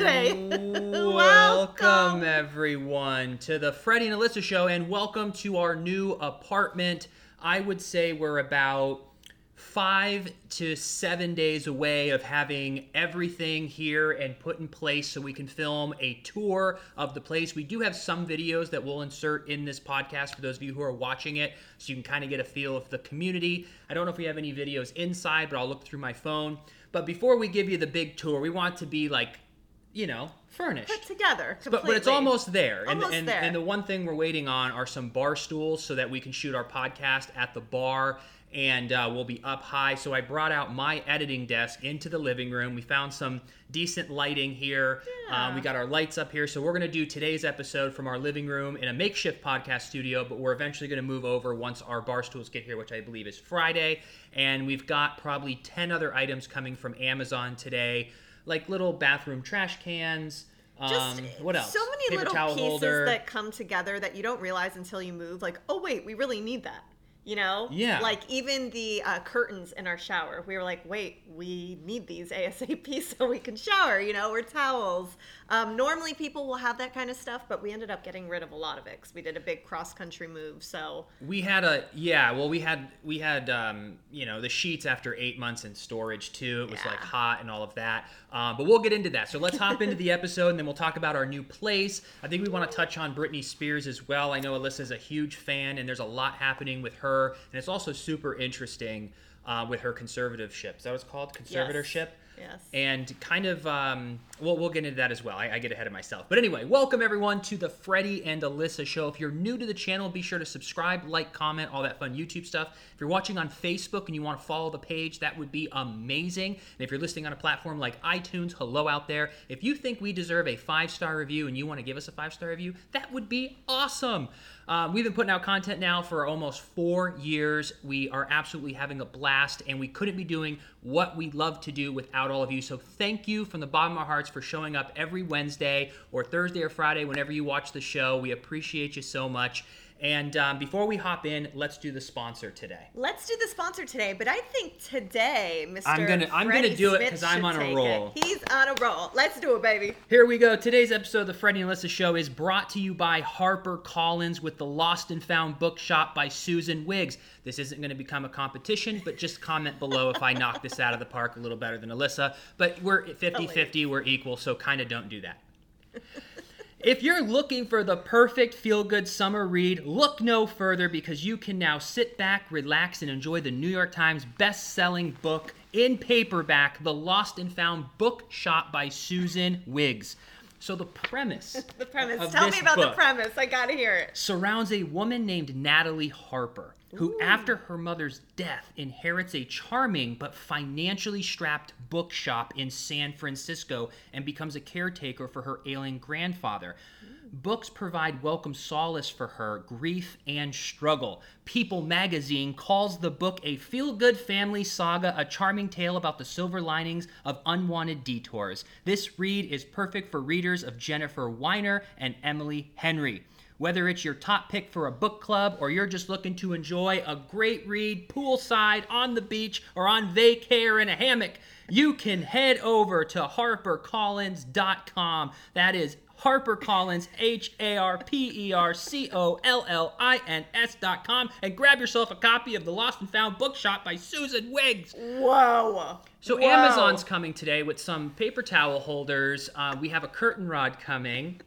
today. welcome, everyone, to the Freddie and Alyssa show, and welcome to our new apartment. I would say we're about five to seven days away of having everything here and put in place so we can film a tour of the place. We do have some videos that we'll insert in this podcast for those of you who are watching it so you can kind of get a feel of the community. I don't know if we have any videos inside, but I'll look through my phone. But before we give you the big tour, we want to be like, you know, furnished. Put together. But, but it's almost there. Almost and, and, there. and the one thing we're waiting on are some bar stools so that we can shoot our podcast at the bar and uh, we'll be up high. So I brought out my editing desk into the living room. We found some decent lighting here. Uh, Yeah. we got our lights up here. So we're going to do today's episode from our living room in a makeshift podcast studio, but we're eventually going to move over once our bar stools get here, which I believe is Friday. And we've got probably 10 other items coming from Amazon today, like little bathroom trash cans. Just um, what else? so many Paper little pieces holder. that come together that you don't realize until you move. Like, oh wait, we really need that. You know? Yeah. Like even the uh, curtains in our shower, we were like, wait, we need these ASAP so we can shower. You know, or towels. Um, normally people will have that kind of stuff, but we ended up getting rid of a lot of it because we did a big cross country move. So We had a yeah. Well, we had we had um, you know the sheets after eight months in storage too. It was Yeah. like hot and all of that. Um, but we'll get into that. So let's hop into the episode and then we'll talk about our new place. I think we want to touch on Britney Spears as well. I know Alyssa's a huge fan and there's a lot happening with her, and it's also super interesting uh, with her conservativeship. Is that what it's called? Conservatorship. yes. And kind of um, well we'll get into that as well. I, I get ahead of myself. But anyway welcome everyone to the freddie and alyssa show. If you're new to the channel be sure to subscribe like comment all that fun youtube stuff. If you're watching on facebook and you want to follow the page that would be amazing. And if you're listening on a platform like itunes hello out there. If you think we deserve a five star review and you want to give us a five star review that would be awesome um, we've been putting out content now for almost four years. We are absolutely having a blast, and we couldn't be doing what we love to do without all of you. So, thank you from the bottom of our hearts for showing up every Wednesday or Thursday or Friday whenever you watch the show. We appreciate you so much. And um, before we hop in, let's do the sponsor today. Let's do the sponsor today, but I think today, Mr. I'm gonna- I'm gonna do it because I'm on a roll. it. He's on a roll. Let's do it, baby. Here we go. Today's episode of the Freddie and Alyssa Show is brought to you by Harper Collins with the Lost and Found Bookshop by Susan Wiggs. This isn't going to become a competition, but just comment below if I knock this out of the park a little better than Alyssa. But we're 50 50, we're equal, so kind of don't do that. If you're looking for the perfect feel good summer read, look no further because you can now sit back, relax, and enjoy the New York Times best selling book in paperback, The Lost and Found Bookshop by Susan Wiggs. So, the premise. The premise. Tell me about the premise. I gotta hear it. surrounds a woman named Natalie Harper, who, after her mother's death, inherits a charming but financially strapped bookshop in San Francisco and becomes a caretaker for her ailing grandfather. Books provide welcome solace for her grief and struggle. People magazine calls the book a feel good family saga, a charming tale about the silver linings of unwanted detours. This read is perfect for readers of Jennifer Weiner and Emily Henry. Whether it's your top pick for a book club or you're just looking to enjoy a great read poolside, on the beach, or on vacay or in a hammock, you can head over to harpercollins.com. That is HarperCollins, H A R P E R C O L L I N S dot com, and grab yourself a copy of The Lost and Found Bookshop by Susan Wiggs. Wow. So Whoa. Amazon's coming today with some paper towel holders. Uh, we have a curtain rod coming.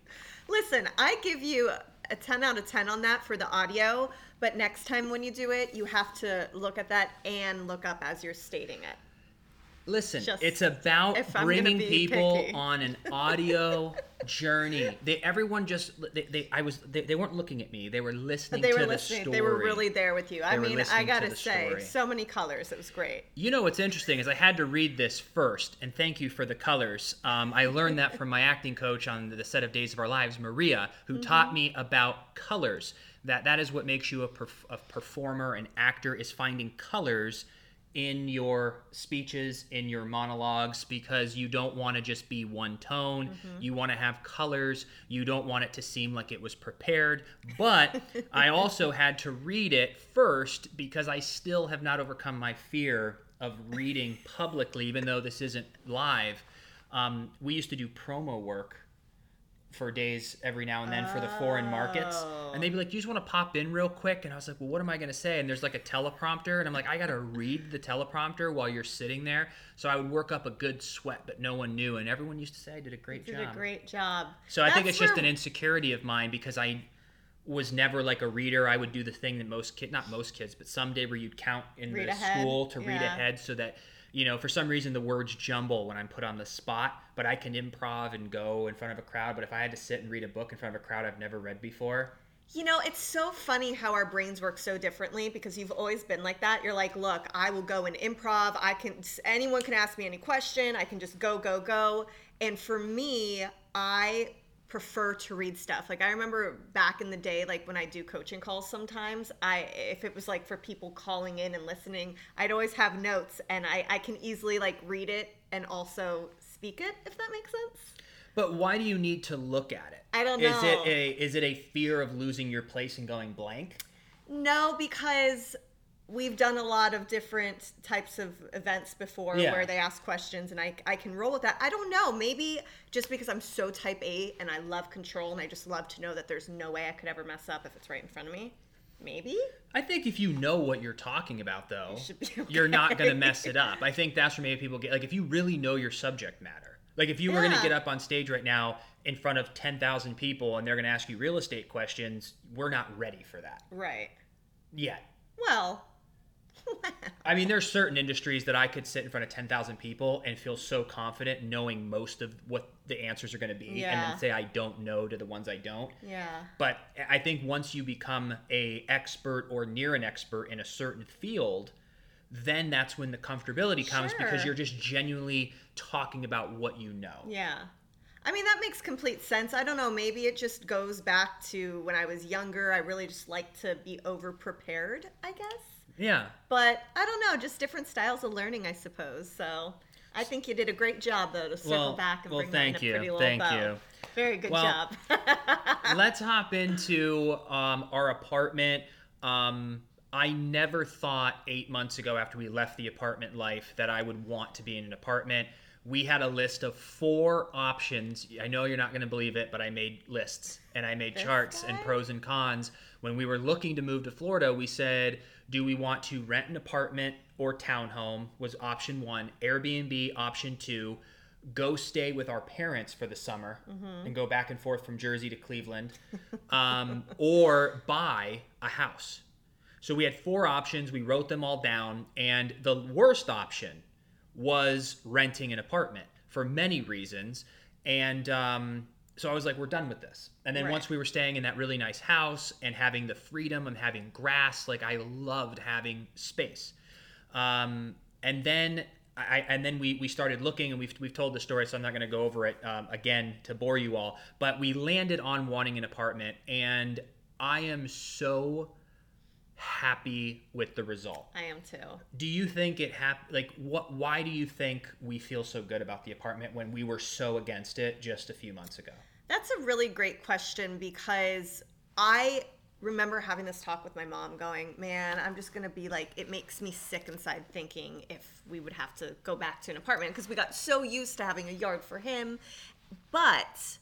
Listen, I give you a 10 out of 10 on that for the audio, but next time when you do it, you have to look at that and look up as you're stating it. Listen, Just it's about if I'm gonna bringing people picky. on an audio journey. They everyone just they, they I was they, they weren't looking at me. They were listening They to were the listening. story. They were really there with you. I They mean, I gotta say, story. so many colors. It was great. You know what's interesting is I had to read this first, and thank you for the colors. Um, I learned that from my acting coach on the set of Days of Our Lives, Maria, who taught me about colors. That that is what makes you a, perf- a performer, an actor, is finding colors in your speeches, in your monologues, because you don't want to just be one tone. You want to have colors. You don't want it to seem like it was prepared. But I also had to read it first because I still have not overcome my fear of reading publicly, even though this isn't live. Um, we used to do promo work for days every now and then for the foreign markets. And they'd be like, you just want to pop in real quick? And I was like, Well, what am I going to say? And there's like a teleprompter. And I'm like, I got to read the teleprompter while you're sitting there. So I would work up a good sweat, but no one knew. And everyone used to say I did a great Did job. Did a great job. So I think That's it's just an insecurity of mine because I was never like a reader. I would do the thing that most kid, not most kids, but some day where you'd count in Read the ahead. school to read ahead so that you know for some reason the words jumble when I'm put on the spot. But I can improv and go in front of a crowd. But if I had to sit and read a book in front of a crowd I've never read before, You know, it's so funny how our brains work so differently because you've always been like that. You're like, look, I will go and improv. I can, anyone can ask me any question. I can just go, go, go. And for me, I prefer to read stuff. Like I remember back in the day, like when I do coaching calls sometimes, I, if it was like for people calling in and listening, I'd always have notes and I, I can easily like read it and also speak it, if that makes sense. but why do you need to look at it? I don't know. Is it a is it a fear of losing your place and going blank? No, because we've done a lot of different types of events before Yeah. where they ask questions and I, I can roll with that. I don't know. Maybe just because I'm so type A and I love control and I just love to know that there's no way I could ever mess up if it's right in front of me. Maybe. I think if you know what you're talking about, though, should be you're not going to mess it up. I think that's where maybe people get like if you really know your subject matter. Like if you were going to get up on stage right now in front of 10,000 people and they're going to ask you real estate questions, we're not ready for that Right. yet. Well, I mean, there's certain industries that I could sit in front of 10,000 people and feel so confident knowing most of what the answers are going to be and then say I don't know to the ones I don't. yeah. But I think once you become a expert or near an expert in a certain field, then that's when the comfortability comes because you're just genuinely talking about what you know. Yeah. I mean, that makes complete sense. I don't know. Maybe it just goes back to when I was younger. I really just like to be over prepared, I guess. Yeah. But I don't know, just different styles of learning, I suppose. So I think you did a great job, though, to circle Well- back and well, bring that in thank a you. pretty little Thank bow. you. Very good Well, job. Let's hop into um, our apartment. Um, I never thought eight months ago after we left the apartment life that I would want to be in an apartment. We had a list of four options. I know you're not going to believe it, but I made lists and I made This charts and pros and cons. When we were looking to move to Florida, we said, do we want to rent an apartment or townhome? Was option one. Airbnb, option two. Go stay with our parents for the summer and go back and forth from Jersey to Cleveland, um, or buy a house. So we had four options. We wrote them all down, and the worst option was renting an apartment for many reasons. And um, so I was like, we're done with this. And then Right. once we were staying in that really nice house and having the freedom of having grass, like I loved having space. Um, and then I, and then we, we started looking and we've, we've told the story, so I'm not going to go over it um, again to bore you all. But we landed on wanting an apartment, and I am so happy with the result. I am too. Do you think it hap- like what why do you think we feel so good about the apartment when we were so against it just a few months ago? That's a really great question because I remember having this talk with my mom going, Man, I'm just going to be like, it makes me sick inside thinking if we would have to go back to an apartment because we got so used to having a yard for him. But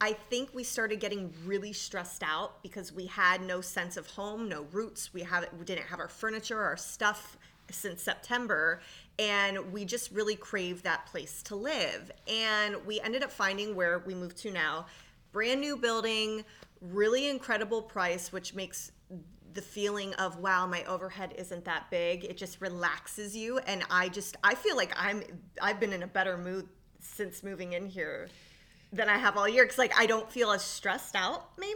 I think we started getting really stressed out because we had no sense of home, no roots. We have we didn't have our furniture, our stuff since September, and we just really craved that place to live. And we ended up finding where we moved to now, brand new building, really incredible price, which makes the feeling of wow my overhead isn't that big it just relaxes you and i just i feel like i'm i've been in a better mood since moving in here than I have all year because like I don't feel as stressed out maybe.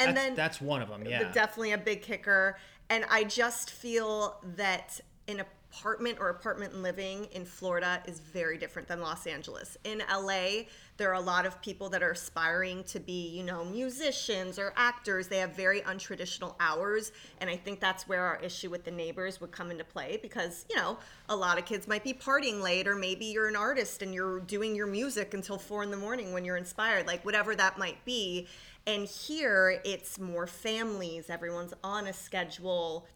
And that's, then that's one of them, yeah. definitely a big kicker. And I just feel that an apartment or apartment living in Florida is very different than Los Angeles. In LA, there are a lot of people that are aspiring to be, you know, musicians or actors. They have very untraditional hours. And I think that's where our issue with the neighbors would come into play because, you know, a lot of kids might be partying late, or maybe you're an artist and you're doing your music until four in the morning when you're inspired, like whatever that might be. And here it's more families, everyone's on a schedule.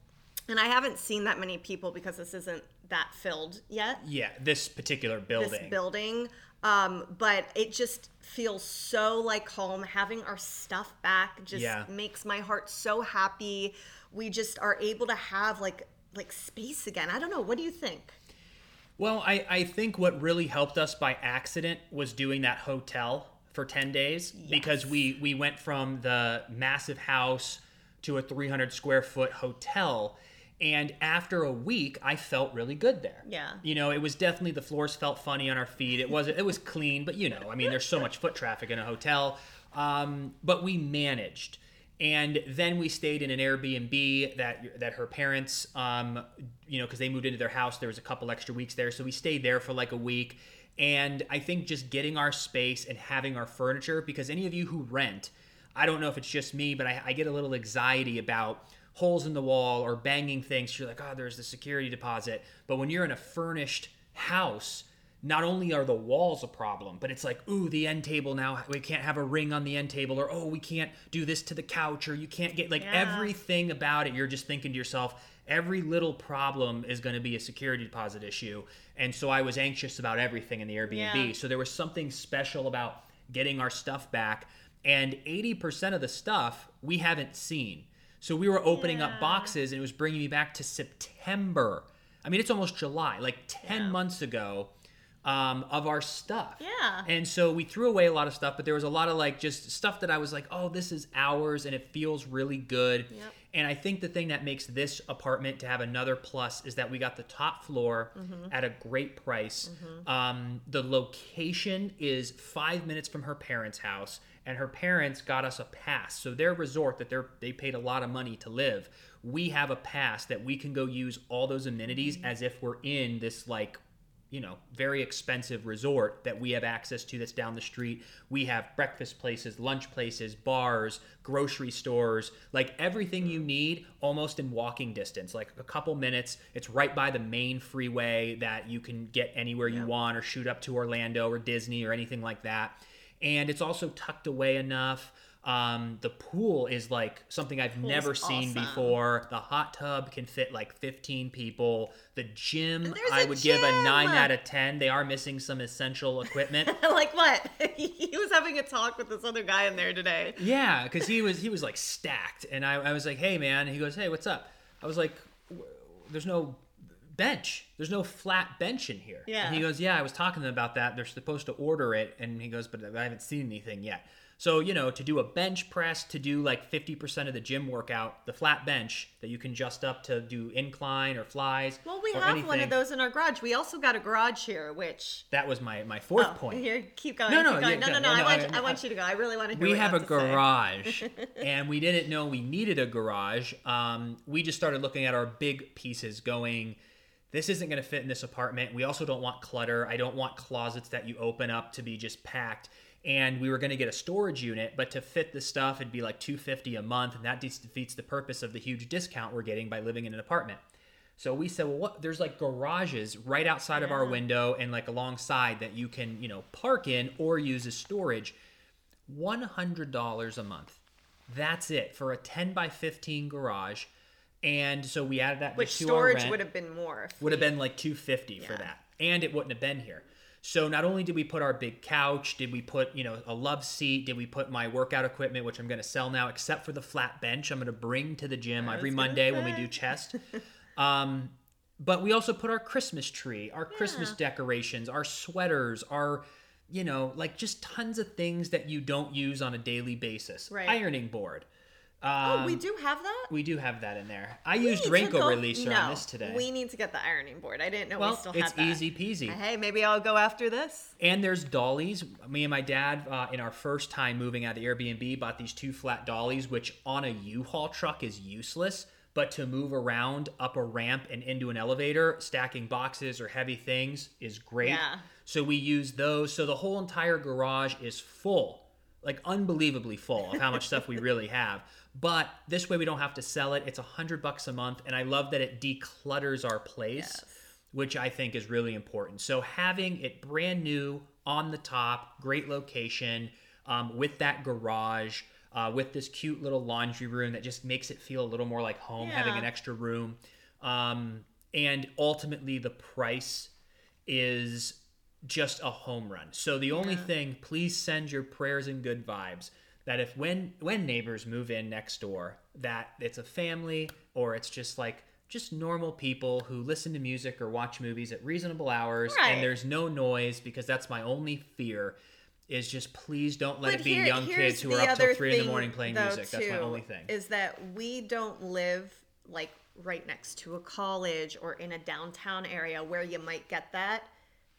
And I haven't seen that many people because this isn't that filled yet. Yeah, this particular building. This building. Um, but it just feels so like home. Having our stuff back just Yeah. makes my heart so happy. We just are able to have like like space again. I don't know. What do you think? Well, I, I think what really helped us by accident was doing that hotel for 10 days because we, we went from the massive house to a 300 square foot hotel. And after a week, I felt really good there. Yeah. You know, it was definitely the floors felt funny on our feet. It was it was clean, but you know, I mean, there's so much foot traffic in a hotel. Um, but we managed, and then we stayed in an Airbnb that that her parents, um, you know, because they moved into their house. There was a couple extra weeks there, so we stayed there for like a week. And I think just getting our space and having our furniture, because any of you who rent, I don't know if it's just me, but I, I get a little anxiety about holes in the wall or banging things. You're like, oh, there's the security deposit. But when you're in a furnished house, not only are the walls a problem, but it's like, ooh, the end table now, we can't have a ring on the end table, or oh, we can't do this to the couch, or you can't get like Yeah. everything about it. You're just thinking to yourself, every little problem is going to be a security deposit issue. And so I was anxious about everything in the Airbnb. Yeah. So there was something special about getting our stuff back. And 80% of the stuff we haven't seen. So we were opening up boxes and it was bringing me back to September. I mean, it's almost July, like 10 Yeah. months ago um, of our stuff. Yeah. And so we threw away a lot of stuff, but there was a lot of like just stuff that I was like, oh, this is ours and it feels really good. Yep. And I think the thing that makes this apartment to have another plus is that we got the top floor Mm-hmm. at a great price. Um, the location is five minutes from her parents' house, and her parents got us a pass. So their resort that they're they paid a lot of money to live. We have a pass that we can go use all those amenities Mm-hmm. as if we're in this like you know, very expensive resort that we have access to that's down the street. We have breakfast places, lunch places, bars, grocery stores, like everything you need almost in walking distance, like a couple minutes. It's right by the main freeway that you can get anywhere you want or shoot up to Orlando or Disney or anything like that. And it's also tucked away enough. Um, the pool is like something I've never seen awesome. before. The hot tub can fit like 15 people. The gym, There's I a would give a 9 out of 10. They are missing some essential equipment. like what? he was having a talk with this other guy in there today. yeah, because he was he was like stacked, and I, I was like, "Hey, man." He goes, "Hey, what's up?" I was like, "There's no bench. There's no flat bench in here." Yeah. And he goes, "Yeah, I was talking to them about that. They're supposed to order it." And he goes, "But I haven't seen anything yet." So you know, to do a bench press, to do like 50% of the gym workout, the flat bench that you can adjust up to do incline or flies. Well, we have one of those in our garage. We also got a garage here, which That was my my fourth Oh, point. Here, keep going. No, no, going. yeah, no, no, no, No, I no, want, I- I, want you to go. I really want to hear. we you have a garage and we didn't know we needed a garage um, we just started looking at our big pieces going this isn't going to fit in this apartment we also don't want clutter i don't want closets that you open up to be just packed and we were going to get a storage unit but to fit the stuff it'd be like 250 a month and that defeats the purpose of the huge discount we're getting by living in an apartment so we said, well, what? There's like garages right outside of our window and like alongside that you can, you know, park in or use as storage. $100 a month. That's it for a 10 by 15 garage. And so we added that Which just to our storage would have been more. would have been like 250 for that. And it wouldn't have been here. So not only did we put our big couch, did we put, you know, a love seat, did we put my workout equipment which I'm going to sell now except for the flat bench I'm going to bring to the gym I every Monday when we do chest. um but we also put our Christmas tree, our Christmas decorations, our sweaters, our you know, like just tons of things that you don't use on a daily basis. Right. Ironing board. Um, Oh, we do have that. we do have that in there. I We used to go- Releaser no, on this today. We need to get the ironing board. I didn't know we well, still it's had that. easy peasy. Hey, maybe I'll go after this. And there's dollies. Me and my dad, uh, in our first time moving out of the Airbnb, bought these two flat dollies, which on a U-Haul truck is useless, but to move around up a ramp and into an elevator, stacking boxes or heavy things is great. Yeah. So we use those. So the whole entire garage is full, like unbelievably full of how much stuff we really have. But this way we don't have to sell it. It's a hundred bucks a month, and I love that it declutters our place Yes. which I think is really important. So having it brand new on the top, great location, um, with that garage, uh, with this cute little laundry room that just makes it feel a little more like home, having an extra room. Um, and ultimately the price is just a home run. So the only Yeah. thing, please send your prayers and good vibes that if when when neighbors move in next door, that it's a family or it's just like just normal people who listen to music or watch movies at reasonable hours Right. and there's no noise because that's my only fear is just please don't let But it be here- young kids who are up till three in the morning playing though, music. That's my only thing. Is that we don't live like right next to a college or in a downtown area where you might get that.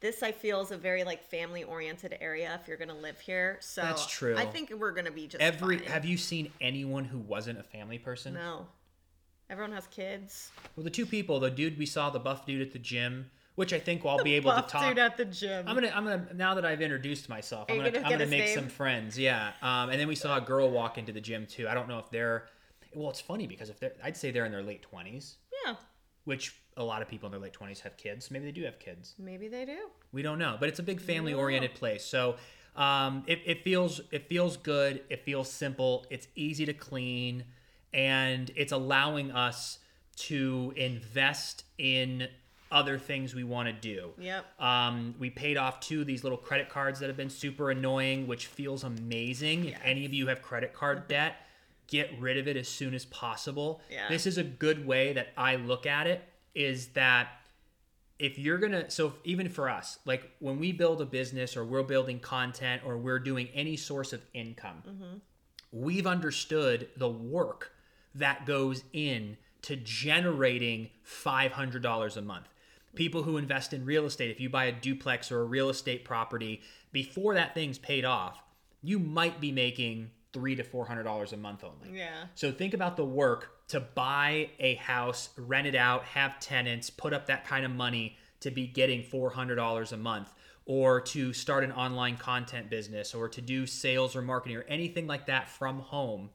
This I feel is a very like family oriented area if you're gonna live here. So That's true. I think we're gonna be just Every fine. have you seen anyone who wasn't a family person? no. Everyone has kids. Well, the two people, the dude we saw, the buff dude at the gym, which I think I'll be able Buff to talk. dude at the gym. I'm gonna, I'm gonna. Now that I've introduced myself, Are I'm gonna, gonna I'm gonna make name? some friends. Yeah. Um, and then we saw a girl walk into the gym too. I don't know if they're. Well, it's funny because if they're, I'd say they're in their late 20s, yeah, which a lot of people in their late 20s have kids. Maybe they do have kids. maybe they do. We don't know, but it's a big family-oriented place. So um, it, it feels it feels good. It feels simple. It's easy to clean, and it's allowing us to invest in other things we want to do. Yep. Um, we paid off two of these little credit cards that have been super annoying, which feels amazing. If any of you have credit card debt, get rid of it as soon as possible. Yeah. This is a good way that I look at it is that if you're gonna so even for us like when we build a business or we're building content or we're doing any source of income mm-hmm. we've understood the work that goes in to generating $500 a month. People who invest in real estate if you buy a duplex or a real estate property before that thing's paid off you might be making three to four hundred dollars a month only. Yeah. so think about the work to buy a house, rent it out, have tenants, put up that kind of money to be getting $400 a month or to start an online content business or to do sales or marketing or anything like that from home.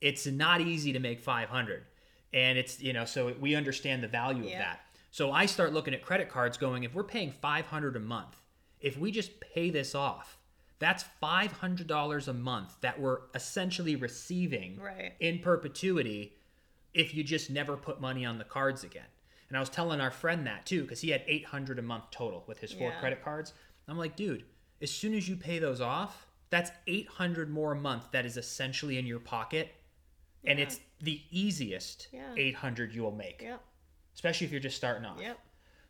It's not easy to make 500. And it's, you know, so we understand the value of that. So I start looking at credit cards going if we're paying 500 a month, if we just pay this off, that's $500 a month that we're essentially receiving Right. in perpetuity if you just never put money on the cards again. And I was telling our friend that too because he had 800 a month total with his four Yeah. credit cards. I'm like, dude, as soon as you pay those off, that's 800 more a month that is essentially in your pocket. And it's the easiest Yeah. 800 you will make, Yep. especially if you're just starting off. Yep.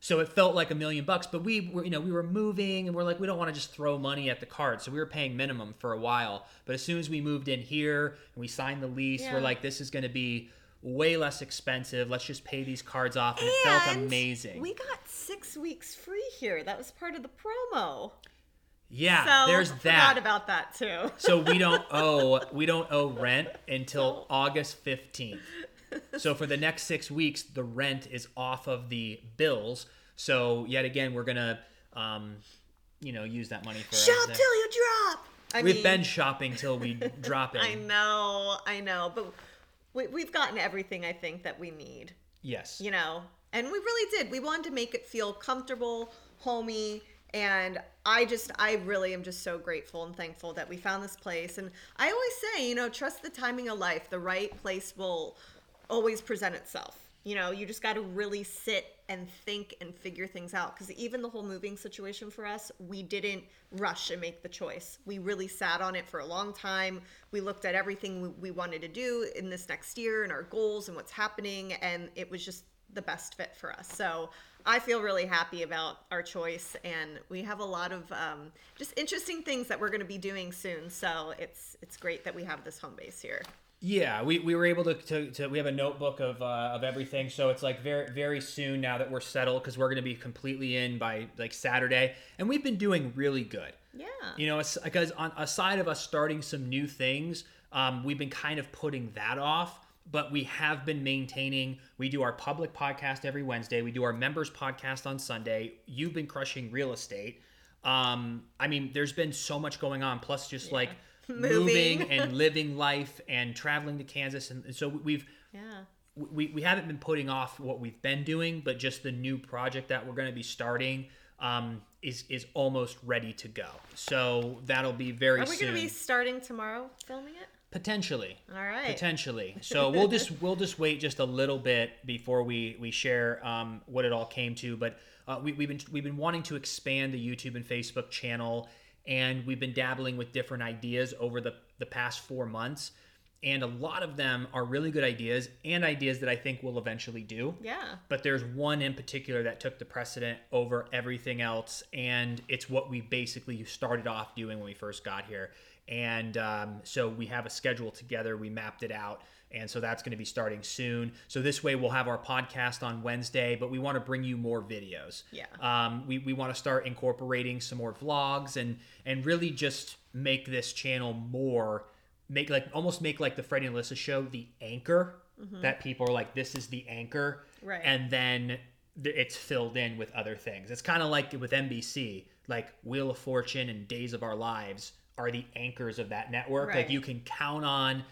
So it felt like a million bucks, but we were, you know, we were moving and we're like, we don't want to just throw money at the card. So we were paying minimum for a while. But as soon as we moved in here and we signed the lease, Yeah. we're like, this is going to be way less expensive. Let's just pay these cards off. And, it felt amazing. We got six weeks free here. That was part of the promo. yeah, so there's forgot that. about that too. so we don't owe we don't owe rent until August 15th. So for the next 6 weeks the rent is off of the bills. So yet again we're going to um you know use that money for Shop till you drop. I We've mean, been shopping till we drop in. I know, I know, but we, we've gotten everything I think that we need. Yes. you know? And we really did. We wanted to make it feel comfortable homey and i just i really am just so grateful and thankful that we found this place. And i always say you know trust the timing of life. The right place will always present itself you know you just got to really sit and think and figure things out. Because even the whole moving situation for us we didn't rush and make the choice. We really sat on it for a long time. We looked at everything we, we wanted to do in this next year and our goals and what's happening and it was just the best fit for us. So i feel really happy about our choice and we have a lot of um, just interesting things that we're going to be doing soon. So it's it's great that we have this home base here Yeah, we, we were able to, to, to we have a notebook of uh, of everything. So it's like very very soon now that we're settled because we're going to be completely in by like Saturday, and we've been doing really good. yeah You know, it's because on aside of us starting some new things, um, we've been kind of putting that off. But we have been maintaining. We do our public podcast every Wednesday. We do our members podcast on Sunday. You've been crushing real estate. Um, I mean, there's been so much going on. Plus, just like moving. Moving. and living life and traveling to Kansas, and, so we've yeah we, we haven't been putting off what we've been doing, but just the new project that we're going to be starting um, is is almost ready to go. So that'll be very are we going to be starting tomorrow filming it Potentially. All right. Potentially. So we'll just we'll just wait just a little bit before we we share um, what it all came to. But uh, we, we've been we've been wanting to expand the YouTube and Facebook channel, and we've been dabbling with different ideas over the the past four months. And a lot of them are really good ideas and ideas that I think we'll eventually do. Yeah. But there's one in particular that took the precedent over everything else, and it's what we basically started off doing when we first got here. And um, so we have a schedule together. We mapped it out. And so that's going to be starting soon. So this way we'll have our podcast on Wednesday, but we want to bring you more videos. Yeah. Um, we, we want to start incorporating some more vlogs and and really just make this channel more make like almost make like the Freddie and Alyssa show the anchor that people are like this is the anchor Mm-hmm. Right. and then th- it's filled in with other things. It's kind of like with NBC, like Wheel of Fortune and Days of Our Lives are the anchors of that network. Like you can count on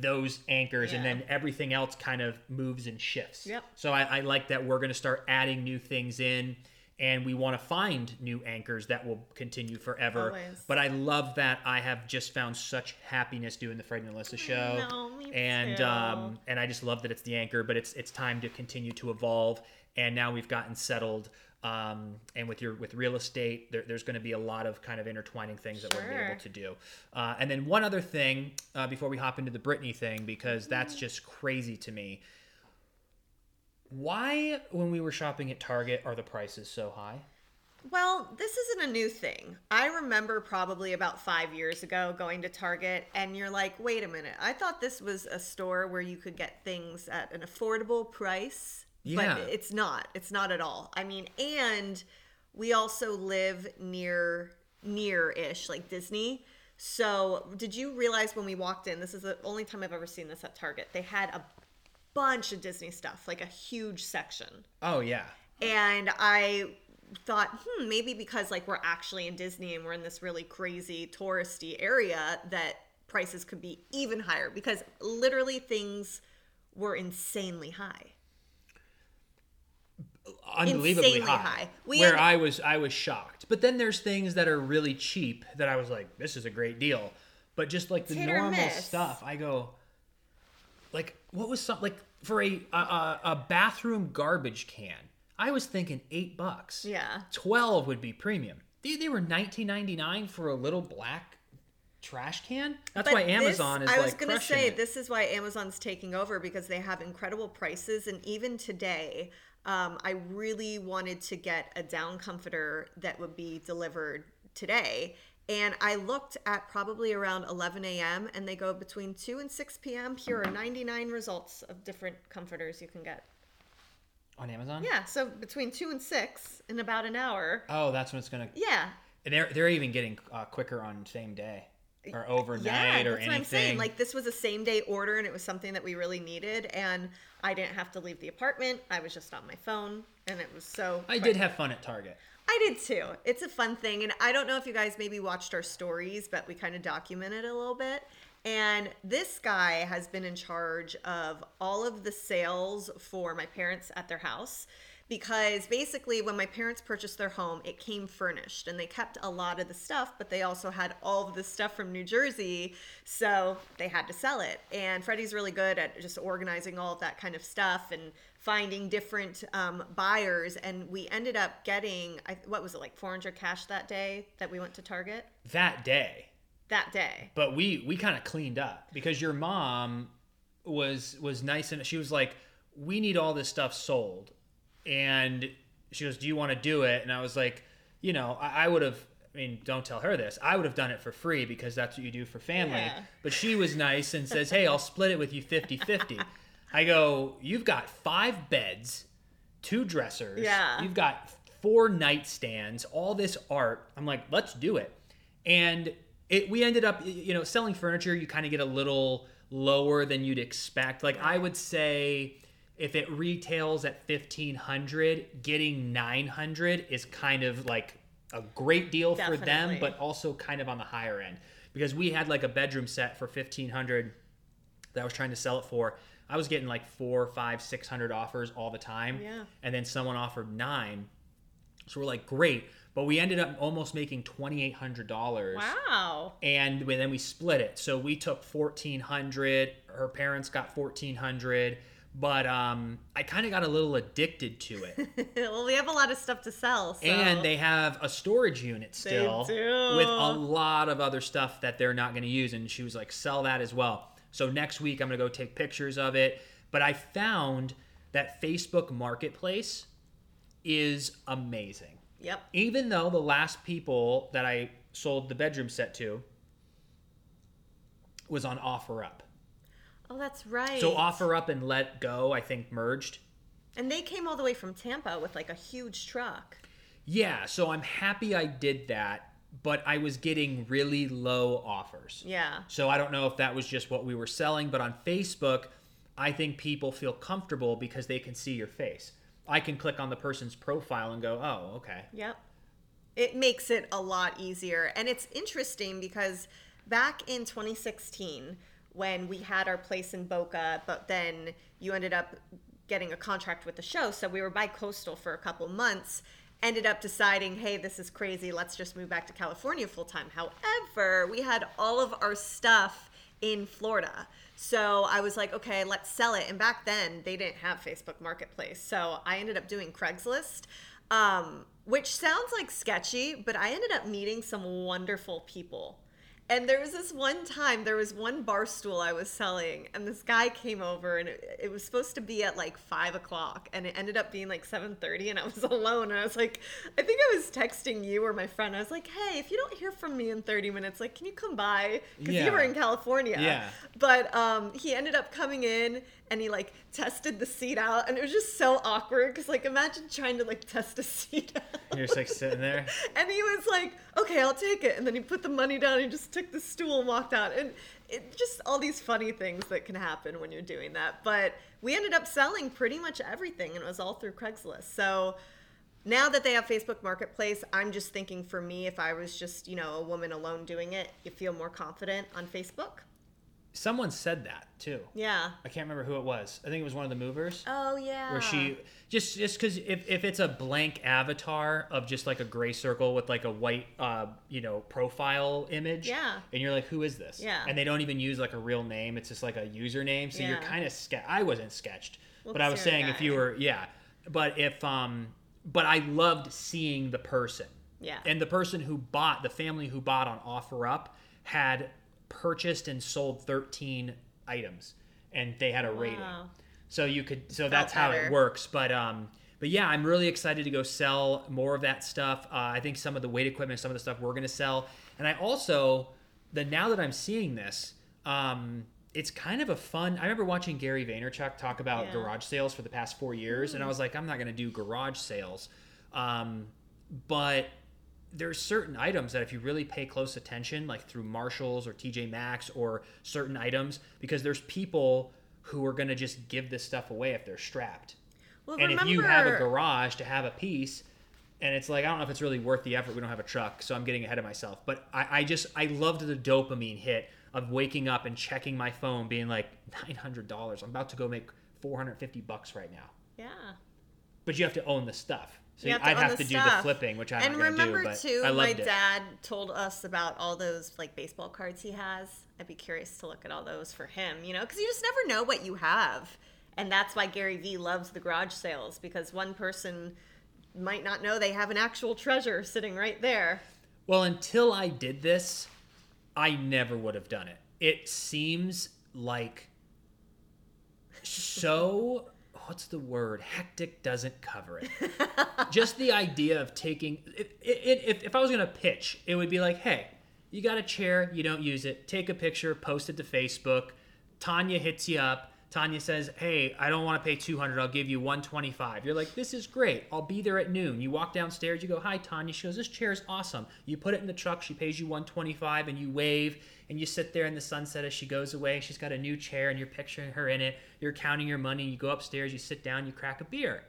those anchors and then everything else kind of moves and shifts. Yep. So I, I like that we're going to start adding new things in and we want to find new anchors that will continue forever. Always. But I love that I have just found such happiness doing the Fred and Alyssa show. me and too. um and I just love that it's the anchor, but it's it's time to continue to evolve. And now we've gotten settled. Um, and with your with real estate, there, there's going to be a lot of kind of intertwining things that we're able to do. Uh, and then one other thing uh, before we hop into the Britney thing, because that's just crazy to me. Why, when we were shopping at Target, are the prices so high? Well, this isn't a new thing. I remember probably about five years ago going to Target, and you're like, wait a minute. I thought this was a store where you could get things at an affordable price. Yeah. But it's not. It's not at all. I mean, and we also live near, near ish, like Disney. So, did you realize when we walked in, this is the only time I've ever seen this at Target, they had a bunch of Disney stuff, like a huge section Oh yeah, and I thought, hmm, maybe because like we're actually in Disney and we're in this really crazy touristy area that prices could be even higher because literally things were insanely high. Unbelievably Insanely high. high. We where had- I was I was shocked. But then there's things that are really cheap that I was like, this is a great deal. But just like the normal stuff, I go, like what was some like for a a, a bathroom garbage can? I was thinking eight bucks. Yeah. twelve would be premium. They, they were nineteen ninety nine for a little black trash can. That's But why this- Amazon is like, I was like gonna say it. this is why Amazon's taking over because they have incredible prices, and even today, um, I really wanted to get a down comforter that would be delivered today. And I looked at probably around 11 a.m. and they go between 2 and 6 p.m. Here are 99 results of different comforters you can get. on Amazon. Yeah, so between 2 and 6 in about an hour. Oh, that's when it's gonna. Yeah, And they're they're even getting uh, quicker on same day or yeah, overnight or that's anything. what I'm saying. Like this was a same day order, and it was something that we really needed, and I didn't have to leave the apartment. I was just on my phone, and it was so. I did have fun at Target. I did too. It's a fun thing, and I don't know if you guys maybe watched our stories, but we kind of documented a little bit. And this guy has been in charge of all of the sales for my parents at their house because basically when my parents purchased their home it came furnished and they kept a lot of the stuff but they also had all of the stuff from new jersey so they had to sell it. And freddie's really good at just organizing all of that kind of stuff and finding different um, buyers. And we ended up getting what was it like 400 cash that day that we went to target? That day. that day. But we we kind of cleaned up because your mom was was nice and she was like, "We need all this stuff sold," and she goes, "Do you want to do it?" And I was like, "You know, I, I would have." I mean, don't tell her this. I would have done it for free because that's what you do for family. Yeah. But she was nice and says, Hey, I'll split it with you 50 50. I go, You've got five beds, two dressers. Yeah. You've got four nightstands, all this art. I'm like, Let's do it. And it, we ended up, you know, selling furniture, you kind of get a little lower than you'd expect. Like, I would say if it retails at 1500 getting 900 is kind of like a great deal for them but also kind of on the higher end because we had like a bedroom set for 1500 that i was trying to sell it for i was getting like four five six hundred offers all the time Yeah. and then someone offered nine so we're like great but we ended up almost making twenty eight hundred dollars. Wow. And then we split it. So we took fourteen hundred. Her parents got fourteen hundred. But um, I kind of got a little addicted to it. well, we have a lot of stuff to sell. So. And they have a storage unit still with a lot of other stuff that they're not going to use. And she was like, sell that as well. So next week, I'm going to go take pictures of it. But I found that Facebook Marketplace is amazing. Yep. Even though the last people that I sold the bedroom set to was on OfferUp. Oh, that's right. So OfferUp and letgo, I think, merged. And they came all the way from Tampa with like a huge truck. Yeah, so I'm happy I did that, but I was getting really low offers. Yeah. So I don't know if that was just what we were selling, but on Facebook, I think people feel comfortable because they can see your face. I can click on the person's profile and go, "Oh, okay." Yep. It makes it a lot easier. And it's interesting because back in 2016, when we had our place in Boca, but then you ended up getting a contract with the show. So we were by coastal for a couple months, ended up deciding, hey, this is crazy. Let's just move back to California full time. However, we had all of our stuff in Florida. So I was like, okay, let's sell it. And back then, they didn't have Facebook Marketplace. So I ended up doing Craigslist, um, which sounds like sketchy, but I ended up meeting some wonderful people. And there was this one time, there was one bar stool I was selling, and this guy came over, and it, it was supposed to be at like five o'clock, and it ended up being like seven thirty, and I was alone, and I was like, I think I was texting you or my friend. I was like, Hey, if you don't hear from me in thirty minutes, like, can you come by? Because Yeah. you were in California. Yeah. But um, he ended up coming in, and he like tested the seat out, and it was just so awkward because like imagine trying to like test a seat out. You're just like sitting there. And he was like, okay, I'll take it. And then he put the money down and he just took the stool and walked out. And it just all these funny things that can happen when you're doing that. But we ended up selling pretty much everything and it was all through Craigslist. So now that they have Facebook Marketplace, I'm just thinking for me, if I was just, you know, a woman alone doing it, you feel more confident on Facebook. Someone said that too. Yeah. I can't remember who it was. I think it was one of the movers. Oh, yeah. where she just just because if, if it's a blank avatar of just like a gray circle with like a white uh you know profile image Yeah. and you're like who is this Yeah. and they don't even use like a real name it's just like a username so you're kind of ske- i wasn't sketched Well, but i was saying if you were yeah but if um but i loved seeing the person Yeah. and the person who bought the family who bought on offerup had purchased and sold 13 items and they had a rating. Wow. so you could so that's how it works but um but yeah i'm really excited to go sell more of that stuff. Uh, i think some of the weight equipment some of the stuff we're going to sell. And i also the now that i'm seeing this um it's kind of a fun i remember watching gary vaynerchuk talk about Yeah. garage sales for the past four years and i was like i'm not going to do garage sales. Um but there's certain items that if you really pay close attention, like through Marshalls or TJ Maxx or certain items, because there's people who are going to just give this stuff away if they're strapped. Well, and if you have a garage to have a piece, and it's like I don't know if it's really worth the effort. We don't have a truck, so I'm getting ahead of myself. But I, I just I loved the dopamine hit of waking up and checking my phone, being like nine hundred dollars. I'm about to go make four hundred fifty bucks right now. Yeah. But you have to own the stuff. So You have to I'd have to do the flipping, which I'm and not going to do. remember too, my it. dad told us about all those like baseball cards he has. I'd be curious to look at all those for him, you know, because you just never know what you have, and that's why Gary Vee loves the garage sales because one person might not know they have an actual treasure sitting right there. Well, until I did this, I never would have done it. It seems like so what's the word? Hectic doesn't cover it. Just the idea of taking if, if, if I was going to pitch, it would be like, "Hey, you got a chair, you don't use it. Take a picture, post it to Facebook. Tanya hits you up. Tanya says, "Hey, I don't want to pay 200. I'll give you 125." You're like, "This is great. I'll be there at noon." You walk downstairs, you go, "Hi, Tanya." She goes, "This chair is awesome." You put it in the truck, she pays you 125 and you wave and you sit there in the sunset as she goes away. She's got a new chair and you're picturing her in it. You're counting your money. You go upstairs, you sit down, you crack a beer.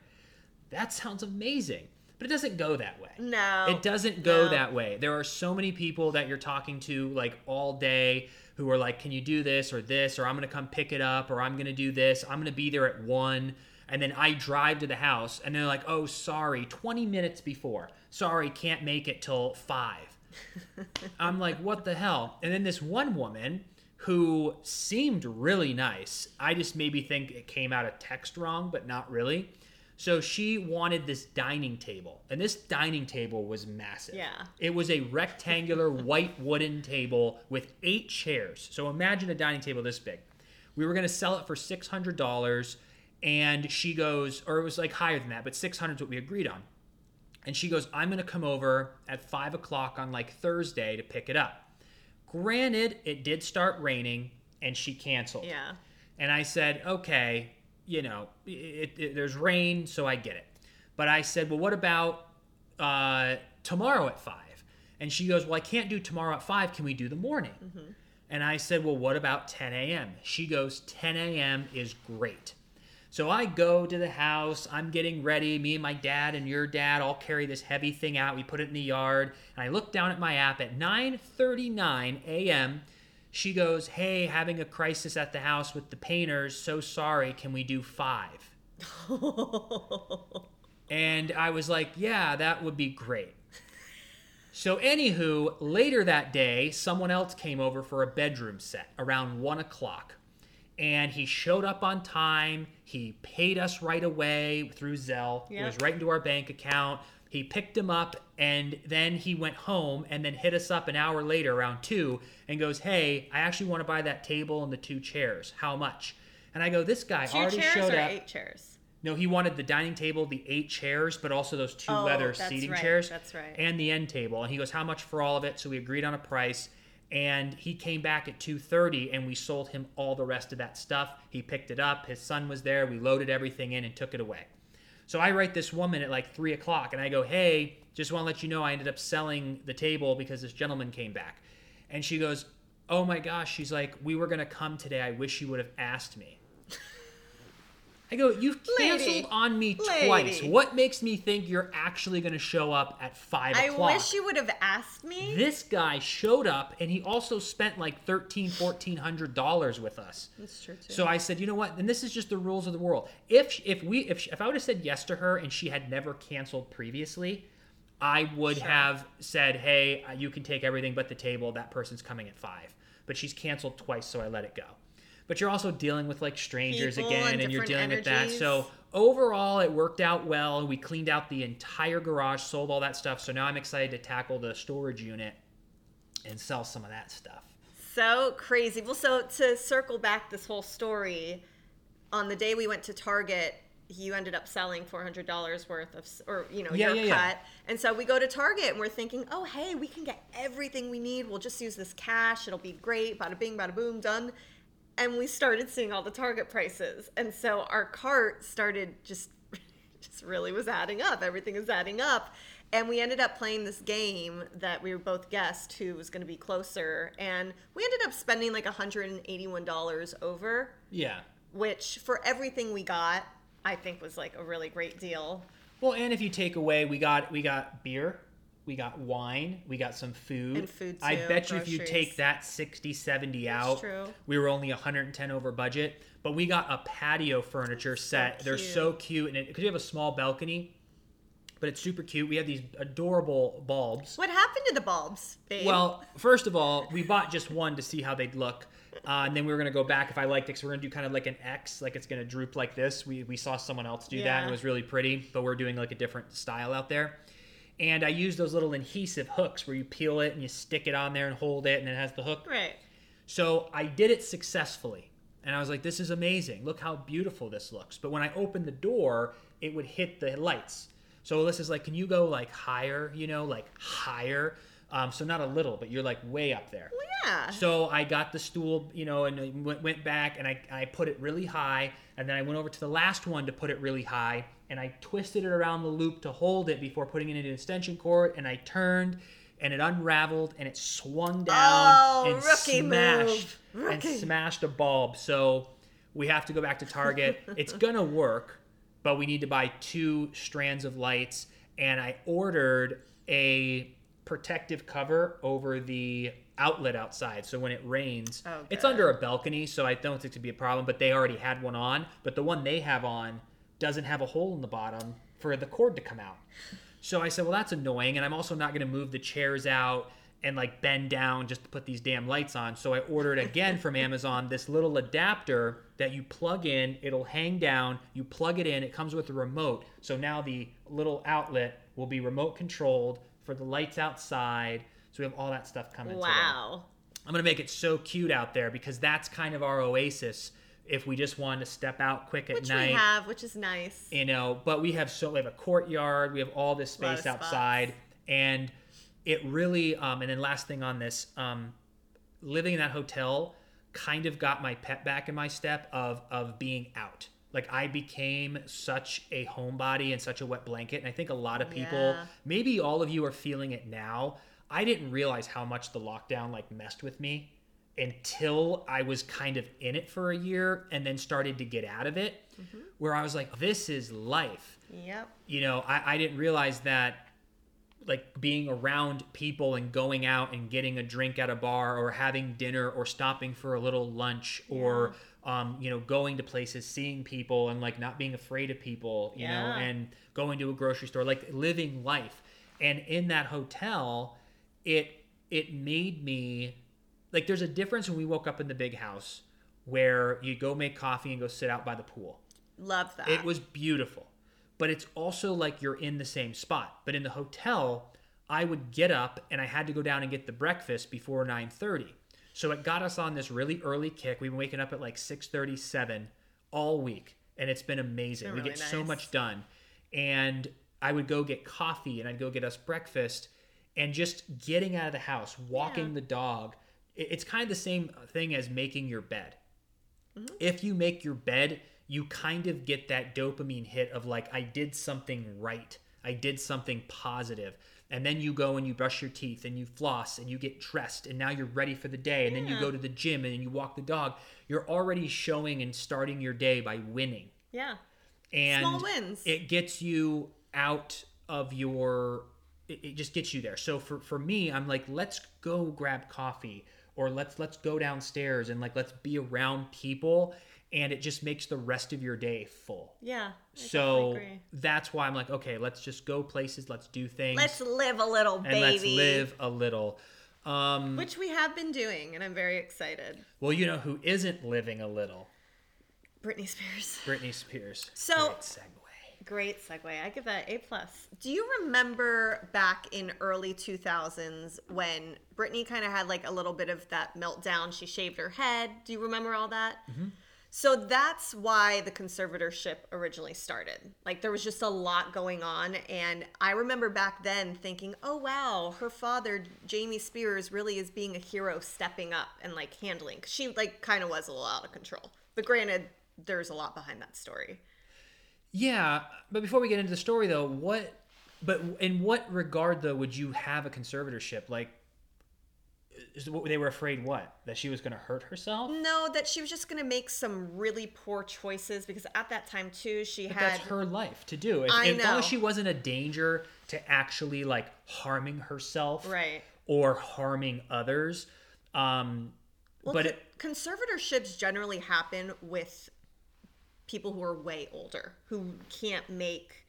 That sounds amazing. But it doesn't go that way. No, It doesn't go No. that way. There are so many people that you're talking to like all day who are like, "Can you do this or this or I'm going to come pick it up or I'm going to do this. I'm going to be there at 1." And then I drive to the house and they're like, oh, sorry, 20 minutes before. Sorry, can't make it till 5. I'm like, what the hell? And then this one woman who seemed really nice, I just maybe think it came out of text wrong, but not really. So she wanted this dining table, and this dining table was massive. Yeah. It was a rectangular white wooden table with eight chairs. So imagine a dining table this big. We were going to sell it for $600, and she goes, or it was like higher than that, but 600 is what we agreed on. And she goes, I'm going to come over at 5 o'clock on like Thursday to pick it up. Granted, it did start raining, and she canceled. Yeah. And I said, okay, you know, it, it, there's rain, so I get it. But I said, well, what about uh, tomorrow at five? And she goes, well, I can't do tomorrow at five. Can we do the morning? And I said, well, what about 10 a.m.? She goes, 10 a.m. is great. So I go to the house. I'm getting ready. Me and my dad and your dad all carry this heavy thing out. We put it in the yard. And I look down at my app at 9:39 a.m. She goes, "Hey, having a crisis at the house with the painters. So sorry. Can we do 5?" And I was like, "Yeah, that would be great." So, anywho, later that day, someone else came over for a bedroom set around one o'clock. And he showed up on time. He paid us right away through Zelle. It Yep. was right into our bank account. He picked him up and then he went home and then hit us up an hour later around two and goes, Hey, I actually want to buy that table and the two chairs. How much? And I go, This guy Two already chairs showed or up. eight chairs? No, he wanted the dining table, the eight chairs, but also those two Oh, leather seating right, chairs. that's right. And the end table. And he goes, How much for all of it? So we agreed on a price. And he came back at 2:30 and we sold him all the rest of that stuff. He picked it up. His son was there. We loaded everything in and took it away. So I write this woman at like three o'clock and I go, Hey, just want to let you know I ended up selling the table because this gentleman came back. And she goes, Oh my gosh. She's like, We were going to come today. I wish you would have asked me. I go, You've Lady. canceled on me Lady. twice. What makes me think you're actually going to show up at five I o'clock? I wish you would have asked me. This guy showed up and he also spent like thirteen, fourteen hundred dollars with us. That's true too. So I said, you know what? And this is just the rules of the world. If if we if if I would have said yes to her and she had never canceled previously, I would Sure. have said, hey, uh, you can take everything but the table. That person's coming at five. But she's canceled twice, so I let it go. But you're also dealing with like strangers People again, and and you're dealing with that. So overall, it worked out well. We cleaned out the entire garage, sold all that stuff. So now I'm excited to tackle the storage unit and sell some of that stuff. So crazy. Well, so to circle back this whole story, on the day we went to Target, you ended up selling four hundred dollars worth of, or you know, Yeah, your yeah, yeah. cut. And so we go to Target and we're thinking, oh hey, we can get everything we need. We'll just use this cash. It'll be great. Bada bing, bada boom, done. And we started seeing all the Target prices, and so our cart started just, just really was adding up. Everything is adding up. And we ended up playing this game that we were both guessed who was going to be closer. And we ended up spending like $181 over, Yeah. which for everything we got, I think was like a really great deal. Well, and if you take away, we got we got beer, we got wine, we got some food. And food, too, I bet you if you take that 60, 70 That's out, true. we were only 110 over budget. But we got a patio furniture set. They're so cute, and because you have a small balcony, but it's super cute. We have these adorable bulbs. What happened to the bulbs, babe? Well, first of all, we bought just one to see how they'd look. Uh, and then we were going to go back if I liked it So we're going to do kind of like an X, like it's going to droop like this. We, we saw someone else do that and it was really pretty, but we're doing like a different style out there. And I use those little adhesive hooks where you peel it and you stick it on there and hold it and it has the hook. right. So I did it successfully. And I was like, this is amazing. Look how beautiful this looks. But when I opened the door, it would hit the lights. So Alyssa's like, can you go like higher, you know, like higher? Um, so not a little, but you're like way up there. Well, yeah. So I got the stool, you know, and went, went back and I, I put it really high. And then I went over to the last one to put it really high. And I twisted it around the loop to hold it before putting it into an extension cord. And I turned and it unraveled and it swung down Oh, and smashed and smashed a bulb. So we have to go back to Target. it's gonna work, but we need to buy two strands of lights. And I ordered a protective cover over the outlet outside. So when it rains, Oh, it's under a balcony, so I don't think it'd be a problem. But they already had one on. But the one they have on doesn't have a hole in the bottom for the cord to come out. So I said, well, that's annoying, and I'm also not going to move the chairs out and like bend down just to put these damn lights on. So I ordered again from Amazon this little adapter that you plug in, it'll hang down, you plug it in, it comes with a remote. So now the little outlet will be remote controlled for the lights outside. So we have all that stuff coming. today. Wow. I'm gonna make it so cute out there because that's kind of our oasis. If we just wanted to step out quick at Which night, we have, which is nice. you know. But we have so we have a courtyard, we have all this space spots. outside, and it really. Um, and then last thing on this, um, living in that hotel kind of got my pet back in my step of of being out. Like I became such a homebody and such a wet blanket, and I think a lot of people, Yeah. maybe all of you are feeling it now. I didn't realize how much the lockdown like messed with me until I was kind of in it for a year and then started to get out of it, where I was like, this is life. Yep. You know, I, I didn't realize that like being around people and going out and getting a drink at a bar or having dinner or stopping for a little lunch or um, you know going to places seeing people and like not being afraid of people you know and going to a grocery store like living life and in that hotel it it made me like there's a difference when we woke up in the big house where you go make coffee and go sit out by the pool Love that. it was beautiful. But it's also like you're in the same spot. But in the hotel, I would get up and I had to go down and get the breakfast before 9:30. So it got us on this really early kick. We've been waking up at like 6:37 all week and it's been amazing. Been we really get so much done. And I would go get coffee and I'd go get us breakfast and just getting out of the house, walking Yeah. the dog. It- It's kind of the same thing as making your bed Mm-hmm. if you make your bed, you kind of get that dopamine hit of like, I did something right. I did something positive. And then you go and you brush your teeth and you floss and you get dressed and now you're ready for the day. And then you go to the gym and then you walk the dog. You're already showing and starting your day by winning. yeah. And Small wins. it gets you out of your it, it just gets you there so for for me i'm like let's go grab coffee or let's let's go downstairs and like let's be around people and it just makes the rest of your day full Yeah. I so that's why i'm like okay let's just go places let's do things Let's live a little, and baby. let's live a little um Which we have been doing, and I'm very excited. well you know who isn't living a little Britney Spears. britney spears So- Great segue I give that A plus. Do you remember back in early 2000s when Britney kind of had like a little bit of that meltdown? She shaved her head. Do you remember all that? Mm-hmm. So that's why the conservatorship originally started. Like there was just a lot going on, and I remember back then thinking, "Oh wow, her father Jamie Spears really is being a hero, stepping up and like handling. she like kind of was a little out of control. But granted, there's a lot behind that story. Yeah, but before we get into the story though, what but in what regard though would you have a conservatorship? Like they were afraid what? That she was going to hurt herself? No, that she was just going to make some really poor choices because at that time too, she But had that's her life to do. If, I as long know. as she wasn't a danger to actually like harming herself right. or harming others. Um Well, but it, conservatorships generally happen with people who are way older who can't make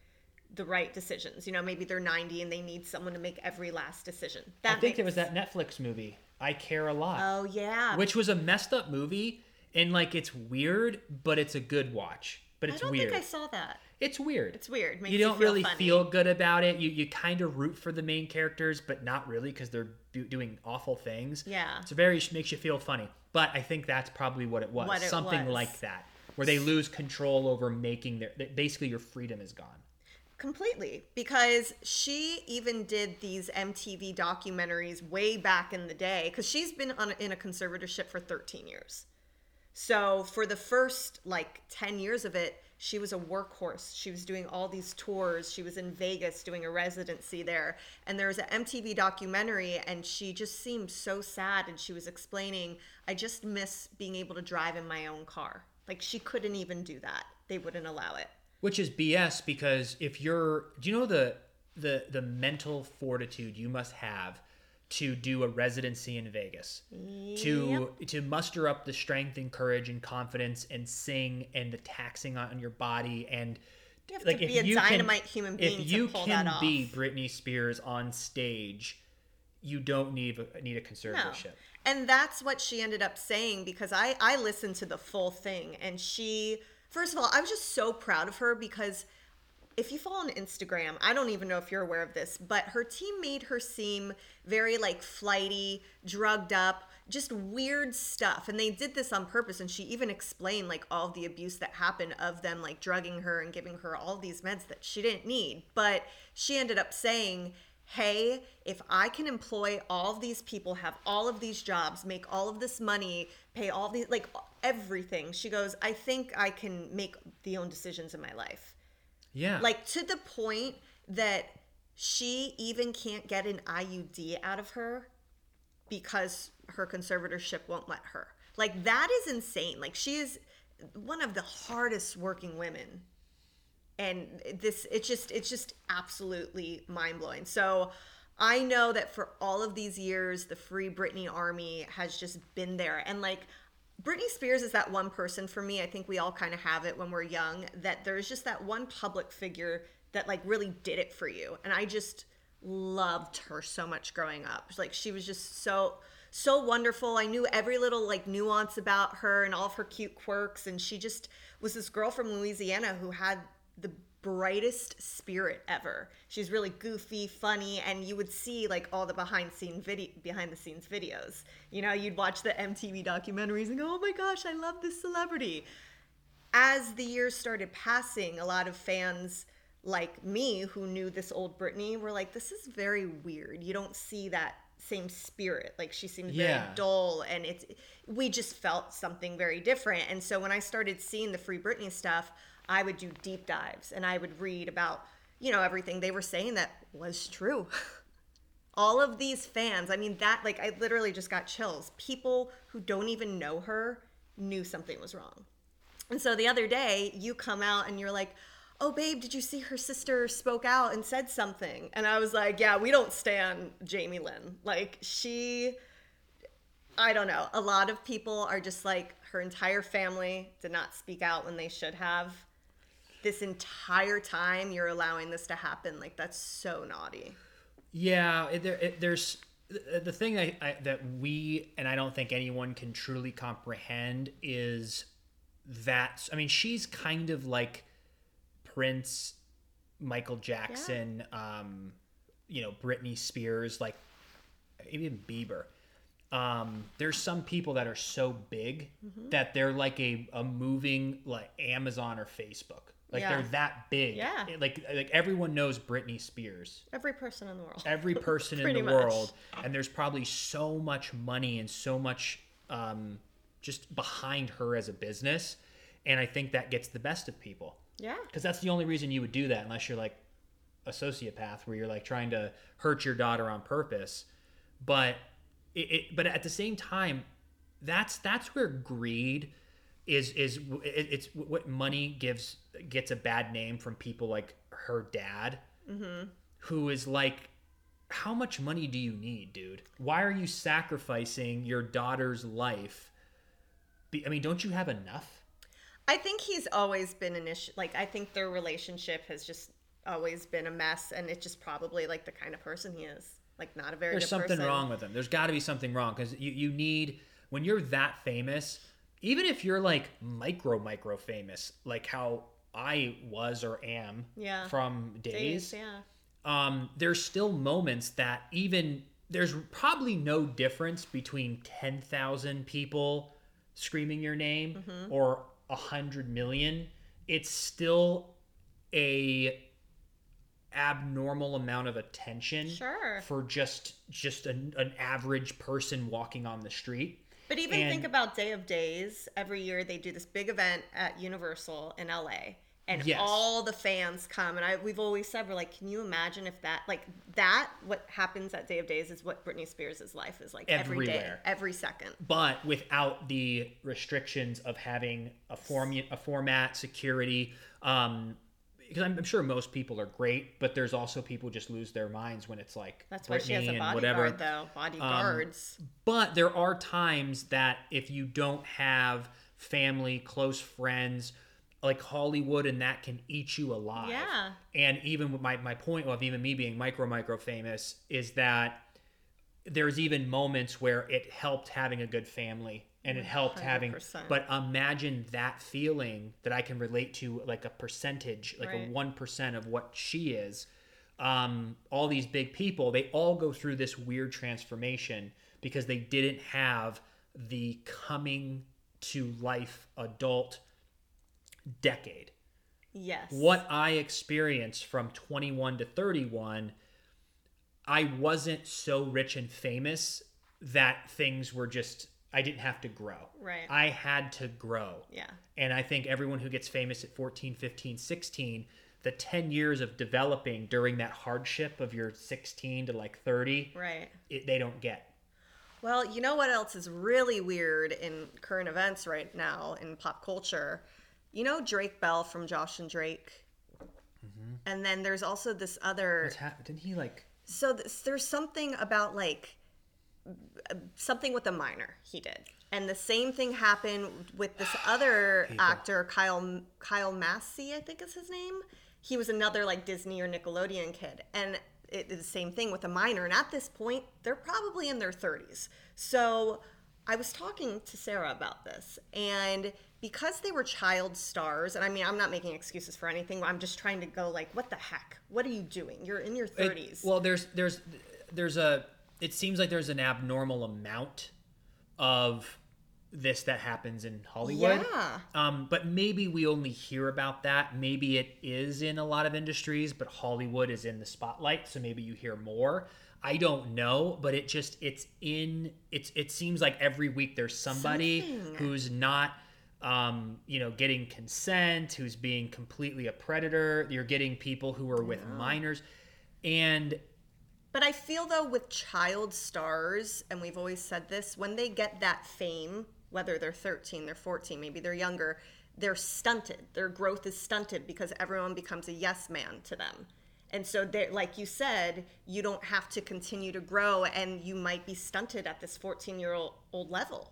the right decisions. You know, maybe they're 90 and they need someone to make every last decision. That I think there was that Netflix movie, I Care a Lot. Oh yeah. which was a messed up movie and like it's weird but it's a good watch but it's weird. I don't weird think I saw that. it's weird It's weird. Makes you don't feel really funny. feel good about it you you kind of root for the main characters but not really because they're do, doing awful things Yeah. it's very makes you feel funny but i think that's probably what it was What it something was. like that where they lose control over making their basically your freedom is gone Completely. Because she even did these MTV documentaries way back in the day, because she's been on, in a conservatorship for 13 years. So for the first like 10 years of it, she was a workhorse. She was doing all these tours. She was in Vegas doing a residency there. And there was an MTV documentary, and she just seemed so sad. And she was explaining, I just miss being able to drive in my own car. Like she couldn't even do that, they wouldn't allow it. which is bs because if you're do you know the the the mental fortitude you must have to do a residency in Vegas to to muster up the strength and courage and confidence and sing and the taxing on your body and You like to if be a you can- dynamite human being if you pull can that off. be Britney Spears on stage, you don't need a, need a No. And that's what she ended up saying because I I listened to the full thing and she first of all, I was just so proud of her because if you follow on Instagram, I don't even know if you're aware of this, but her team made her seem very like flighty, drugged up, just weird stuff. And they did this on purpose. And she even explained like all the abuse that happened of them like drugging her and giving her all these meds that she didn't need. But she ended up saying, Hey, if I can employ all of these people, have all of these jobs, make all of this money, pay all these, like everything, she goes, I think I can make the own decisions in my life Yeah. like to the point that she even can't get an IUD out of her because her conservatorship won't let her. Like that is insane. Like she is one of the hardest working women. And this it's just it's just absolutely mind-blowing. So I know that for all of these years the Free Britney army has just been there and like Britney Spears is that one person for me. I think we all kind of have it when we're young that there's just that one public figure that like really did it for you. And I just loved her so much growing up. Like she was just so so wonderful. I knew every little like nuance about her and all of her cute quirks and she just was this girl from Louisiana who had the brightest spirit ever. She's really goofy, funny, and you would see like all the behind scene video behind the scenes videos. You know, you'd watch the MTV documentaries and go, "Oh my gosh, I love this celebrity." As the years started passing, a lot of fans like me who knew this old Britney were like, "This is very weird. You don't see that same spirit. Like she seems Yeah. very dull and it's we just felt something very different." And so when I started seeing the Free Britney stuff, I would do deep dives and I would read about, you know, everything they were saying that was true. All of these fans, I mean, that, like, I literally just got chills. People who don't even know her knew something was wrong. And so the other day, you come out and you're like, oh, babe, did you see her sister spoke out and said something? And I was like, yeah, we don't stand Jamie Lynn. Like, she, I don't know. A lot of people are just like, her entire family did not speak out when they should have. This entire time, you're allowing this to happen. Like, that's so naughty. Yeah, it, there, it, there's the thing I, I, that we and I don't think anyone can truly comprehend is that I mean she's kind of like Prince, Michael Jackson, um, you know Britney Spears, like even Bieber. Um, there's some people that are so big Mm-hmm. that they're like a, a moving like Amazon or Facebook. Like Yeah. they're that big. Yeah. Like like everyone knows Britney Spears Every person in the world. every person in the much. world and there's probably so much money and so much um, just behind her as a business and i think that gets the best of people Yeah. because that's the only reason you would do that unless you're like a sociopath where you're like trying to hurt your daughter on purpose but it, it but at the same time that's that's where greed is is it, it's what money gives gets a bad name from people like her dad mm-hmm. who is like how much money do you need dude why are you sacrificing your daughter's life Be- i mean don't you have enough I think he's always been an issue. Like, I think their relationship has just always been a mess, and it's just probably like the kind of person he is. Like, not a very there's something person. wrong with him there's got to be something wrong because you, you need when you're that famous even if you're like micro micro famous like how i was or am Yeah. from Days, days yeah. um, there's still moments that even there's probably no difference between 10,000 people screaming your name Mm-hmm. or a 100 million. It's still a abnormal amount of attention Sure. for just just an, an average person walking on the street. But even And- think about Day of Days. Every year they do this big event at Universal in LA. And Yes. all the fans come, and I we've always said we're like, can you imagine if that like that what happens at Day of Days is what Britney Spears' life is like every day, every second. but without the restrictions of having a form a format security um because I'm, I'm sure most people are great but there's also people just lose their minds when it's like That's why she has a bodyguard, though. Um, bodyguards. but there are times that if you don't have family close friends like Hollywood and that can eat you alive. Yeah. And even with my, my point of even me being micro micro famous is that there's even moments where it helped having a good family and it helped having 100%. but imagine that feeling that I can relate to like a percentage, like Right. a 1% of what she is. Um, all these big people, they all go through this weird transformation because they didn't have the coming to life adult decade. Yes. What I experienced from 21 to 31, I wasn't so rich and famous that things were just, I didn't have to grow. Right. I had to grow. Yeah. And I think everyone who gets famous at 14, 15, 16, the 10 years of developing during that hardship of your 16 to like 30, Right. it, they don't get. Well, you know what else is really weird in current events right now in pop culture? You know Drake Bell from Josh and Drake? Mm-hmm. And then there's also this other. What's hap- didn't he like, So this, there's something about like something with a minor he did. And the same thing happened with this other actor, Kyle Kyle Massey, I think is his name. He was another like Disney or Nickelodeon kid, and it is the same thing with a minor. And at this point, they're probably in their 30s. So I was talking to Sarah about this, and because they were child stars, and I mean, I'm not making excuses for anything. I'm just trying to go like, what the heck? What are you doing? You're in your It- 30s. well, there's there's there's a it seems like there's an abnormal amount of this that happens in Hollywood. Yeah. Um, but maybe we only hear about that. Maybe it is in a lot of industries, but Hollywood is in the spotlight, so maybe you hear more. I don't know, but it just it's in it's it seems like every week there's somebody Something. who's not um, you know, getting consent, who's being completely a predator. You're getting people who are with minors. And But I feel though with child stars, and we've always said this, when they get that fame, whether they're 13, they're 14, maybe they're younger, they're stunted. Their growth is stunted because everyone becomes a yes man to them. And so they like you said, you don't have to continue to grow and you might be stunted at this 14 year old level.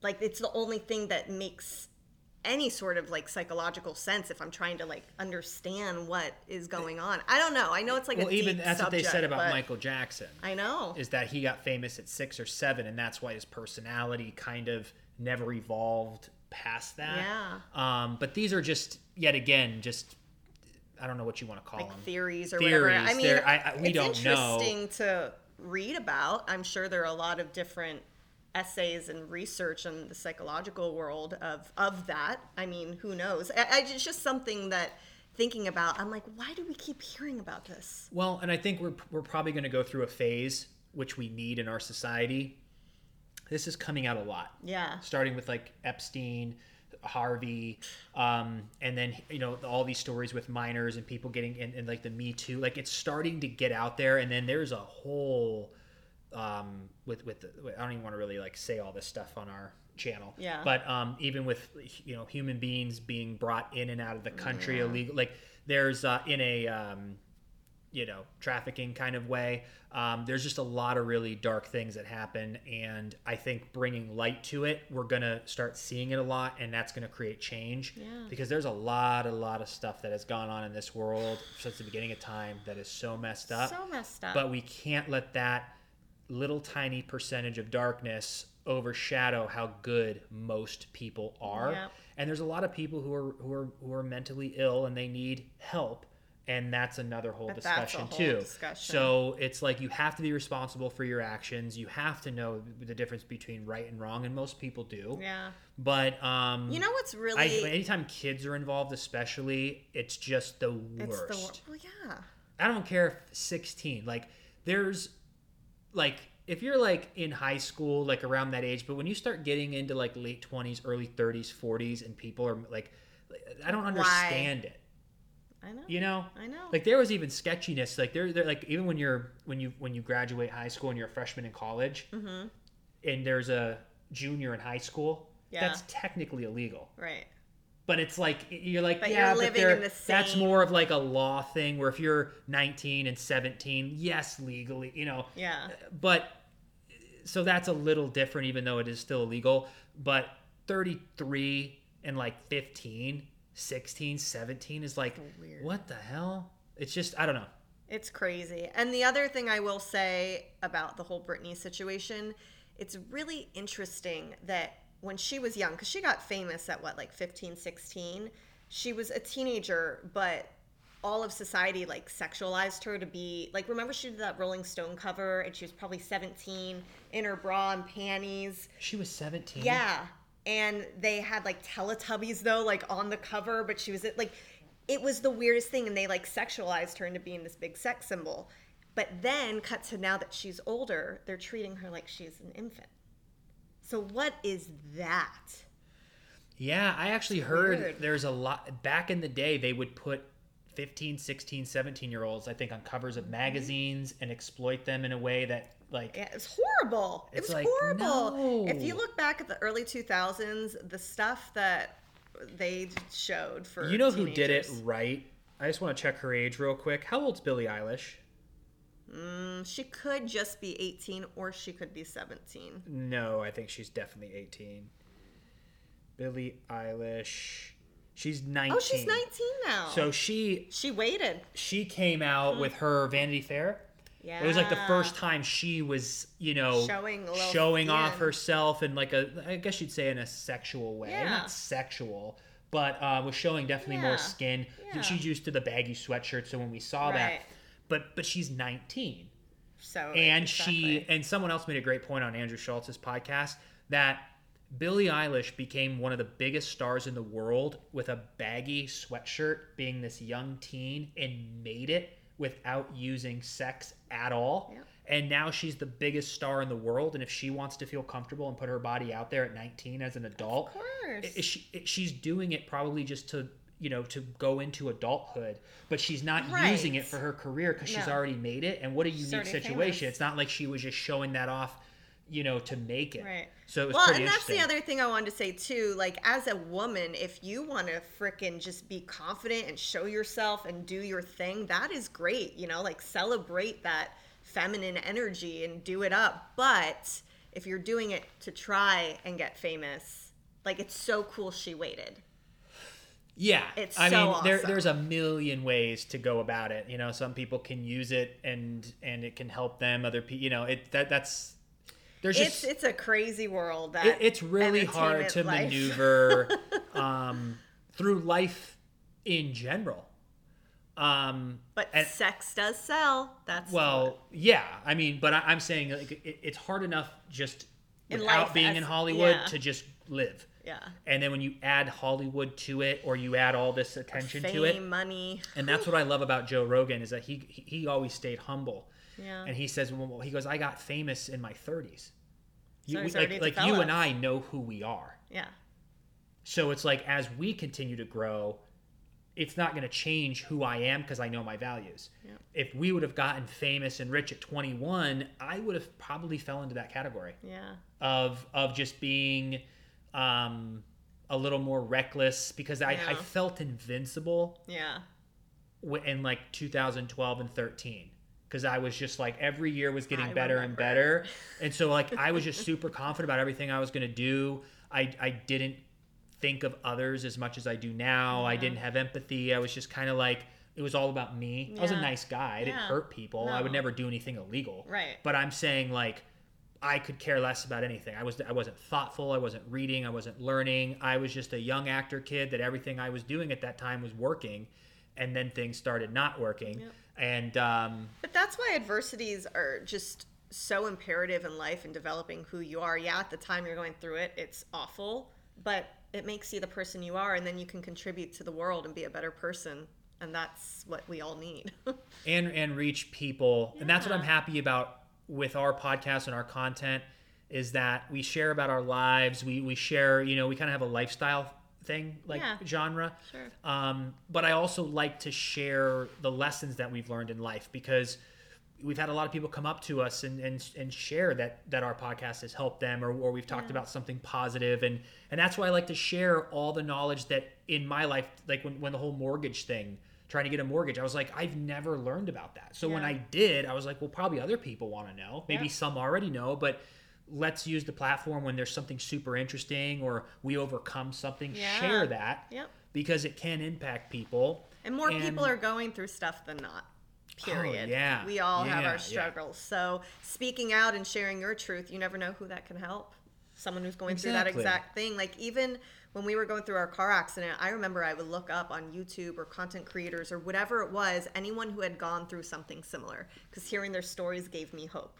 Like it's the only thing that makes any sort of like psychological sense if I'm trying to like understand what is going on. I don't know. I know it's like well, a even that's what they said about Michael Jackson. I know. is that he got famous at six or seven, and that's why his personality kind of never evolved past that. Yeah. Um, but these are just yet again just I don't know what you want to call like them. theories or whatever. I mean, I- I- we it's don't know. interesting to read about. I'm sure there are a lot of different essays and research in the psychological world of of that. I mean, who knows? I, I, it's just something that thinking about. I'm like, why do we keep hearing about this? Well, and I think we're we're probably going to go through a phase which we need in our society. This is coming out a lot. Yeah. starting with like Epstein, Harvey, um, and then you know all these stories with minors and people getting in, and like the Me Too. Like it's starting to get out there, and then there's a whole um, with with I don't even want to really like say all this stuff on our channel. Yeah. But um, even with you know human beings being brought in and out of the country illegal, like there's uh, in a um, you know trafficking kind of way um, there's just a lot of really dark things that happen and i think bringing light to it we're gonna start seeing it a lot and that's gonna create change Yeah. because there's a lot a lot of stuff that has gone on in this world since the beginning of time that is so messed up So messed up. but we can't let that little tiny percentage of darkness overshadow how good most people are Yep. and there's a lot of people who are who are who are mentally ill and they need help and that's another whole But discussion whole too discussion. so it's like you have to be responsible for your actions you have to know the difference between right and wrong and most people do yeah. but um You know what's I, really? anytime kids are involved especially it's just the it's worst the wor- well, yeah. I don't care if 16. Like there's like if you're like in high school, like around that age, but when you start getting into like late 20s, early 30s, 40s, and people are like, I don't understand it. I know. You know, I know. like there was even sketchiness. Like there, there, like even when you're when you when you graduate high school and you're a freshman in college, Mm-hmm. and there's a junior in high school, Yeah. that's technically illegal. right. But it's like you're like But yeah, you're but living they're- in the that's more of like a law thing where if you're 19 and 17, yes, legally, you know. Yeah. Uh, but so that's a little different, even though it is still illegal. But 33 and like 15, 16, 17 is like, weird. what the hell? It's just, I don't know. It's crazy. And the other thing I will say about the whole Britney situation, it's really interesting that when she was young, because she got famous at what, like 15, 16, she was a teenager, but all of society like sexualized her to be like remember she did that rolling stone cover and she was probably 17 in her bra and panties? She was 17. yeah. And they had like teletubbies though like on the cover but she was like it was the weirdest thing and they like sexualized her into being this big sex symbol. But then cut to now that she's older they're treating her like she's an infant so what is that Yeah, I actually heard weird. there's a lot back in the day they would put 15, 16, 17 year olds I think on covers of mm-hmm. magazines and exploit them in a way that like Yeah, it's horrible. It was like, horrible. If you look back at the early 2000s, the stuff that they showed for You know who did it right? I just want to check her age real quick. How old's Billie Eilish? Mm, she could just be 18 or she could be 17. No, I think she's definitely 18. Billie Eilish. She's 19. Oh, she's 19 now. So she she waited. she came out with her Vanity Fair. Yeah. It was like the first time she was, you know, Showing showing off herself in like a, I guess you'd say in a sexual way, Yeah. not sexual, but uh, was showing definitely Yeah. more skin. Yeah. She's used to the baggy sweatshirt, so when we saw Right. that, but but she's 19 So and she and someone else made a great point on Andrew Schulz's podcast that Billie Eilish became one of the biggest stars in the world with a baggy sweatshirt, being this young teen, and made it without using sex at all. Yeah. And now she's the biggest star in the world. And if she wants to feel comfortable and put her body out there at 19 as an adult, Of course. i- she, i- she's doing it probably just to you know to go into adulthood but she's not Right. using it for her career because she's already made it and what a unique situation famous. it's not like she was just showing that off you know to make it Right. so it was well, and that's the other thing I wanted to say too. Like, as a woman, if you want to frickin' just be confident and show yourself and do your thing, that is great. You know, like celebrate that feminine energy and do it up. But if you're doing it to try and get famous, like it's so cool she waited. Yeah It's i so mean there, there's a million ways to go about it you know some people can use it and and it can help them other people you know it that that's there's It's just it's a crazy world. That it, it's really hard to life- maneuver um, through life in general. Um, But and- sex does sell. That's well, yeah, I mean, but I, I'm saying like it, it's hard enough just In without being as- in Hollywood yeah. to just live. Yeah. And then when you add Hollywood to it, or you add all this attention to it, Fame, money. and that's what I love about Joe Rogan is that he he always stayed humble. Yeah. And he says, well, he goes, I got famous in my 30s. You, So like like you and. I know who we are. Yeah. So it's like as we continue to grow, it's not going to change who I am because I know my values. Yeah. If we would have gotten famous and rich at 21, I would have probably fell into that category Yeah. of of just being um, a little more reckless because I, I felt invincible Yeah. in like 2012 and 13 because I was just like every year was getting I better and better, and so like I was just super confident about everything I was gonna do. I I didn't think of others as much as I do now. I didn't have empathy. I was just kind of like it was all about me. I was a nice guy. I didn't Yeah. hurt people. I would never do anything illegal. Right. But I'm saying like I could care less about anything. I was I wasn't thoughtful. I wasn't reading. I wasn't learning. I was just a young actor kid that everything I was doing at that time was working, and then things started not working. Yep. And um, But that's why adversities are just so imperative in life and developing who you are. Yeah, at the time you're going through it, it's awful, but it makes you the person you are, and then you can contribute to the world and be a better person. And that's what we all need. and and reach people and that's what i'm happy about with our podcast and our content is that we share about our lives we we share you know we kind of have a lifestyle thing like Yeah. genre Sure. um, but i also like to share the lessons that we've learned in life because we've had a lot of people come up to us and and, and share that that our podcast has helped them or, or we've talked Yeah. about something positive and and that's why i like to share all the knowledge that in my life like when, when the whole mortgage thing trying to get a mortgage i was like i've never learned about that so when i did i was like well probably other people want to know maybe Yeah. some already know but let's use the platform when there's something super interesting or we overcome something. Yeah. Share that Yep. because it can impact people. And more And- people are going through stuff than not. Oh, period. yeah. We all have Yeah, our yeah. struggles. So speaking out and sharing your truth, you never know who that can help. Someone who's going through that exact thing. Like even when we were going through our car accident, I remember I would look up on YouTube or content creators or whatever it was, anyone who had gone through something similar, because hearing their stories gave me hope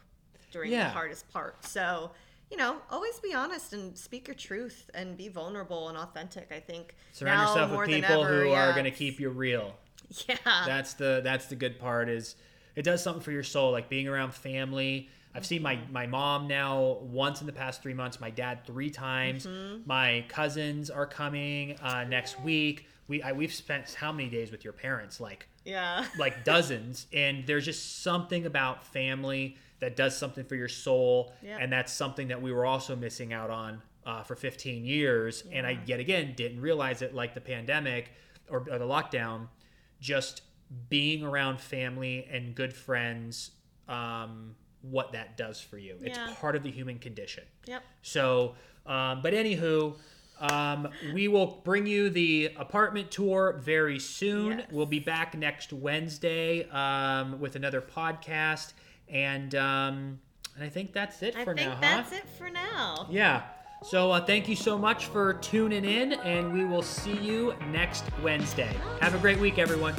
during Yeah. the hardest part. So, you know, always be honest and speak your truth and be vulnerable and authentic. I think Surround yourself with people ever, who are going to keep you real. Yeah. that's the that's the good part is it does something for your soul like being around family i've seen my my mom now once in the past three months my dad three times. My cousins are coming uh, next week. We I, we've spent how many days with your parents? Like yeah. like dozens. And there's just something about family that does something for your soul. Yeah. and that's something that we were also missing out on uh, for 15 years. And i yet again didn't realize it like the pandemic or, or the lockdown just being around family and good friends um, what that does for you it's Yeah. part of the human condition Yep. so, um, but anywho, um, we will bring you the apartment tour very soon. Yes. We'll be back next Wednesday um, with another podcast, and um, and I think that's it for now. I for think now, that's huh? it for now. Yeah. So uh, thank you so much for tuning in, and we will see you next Wednesday. Have a great week, everyone.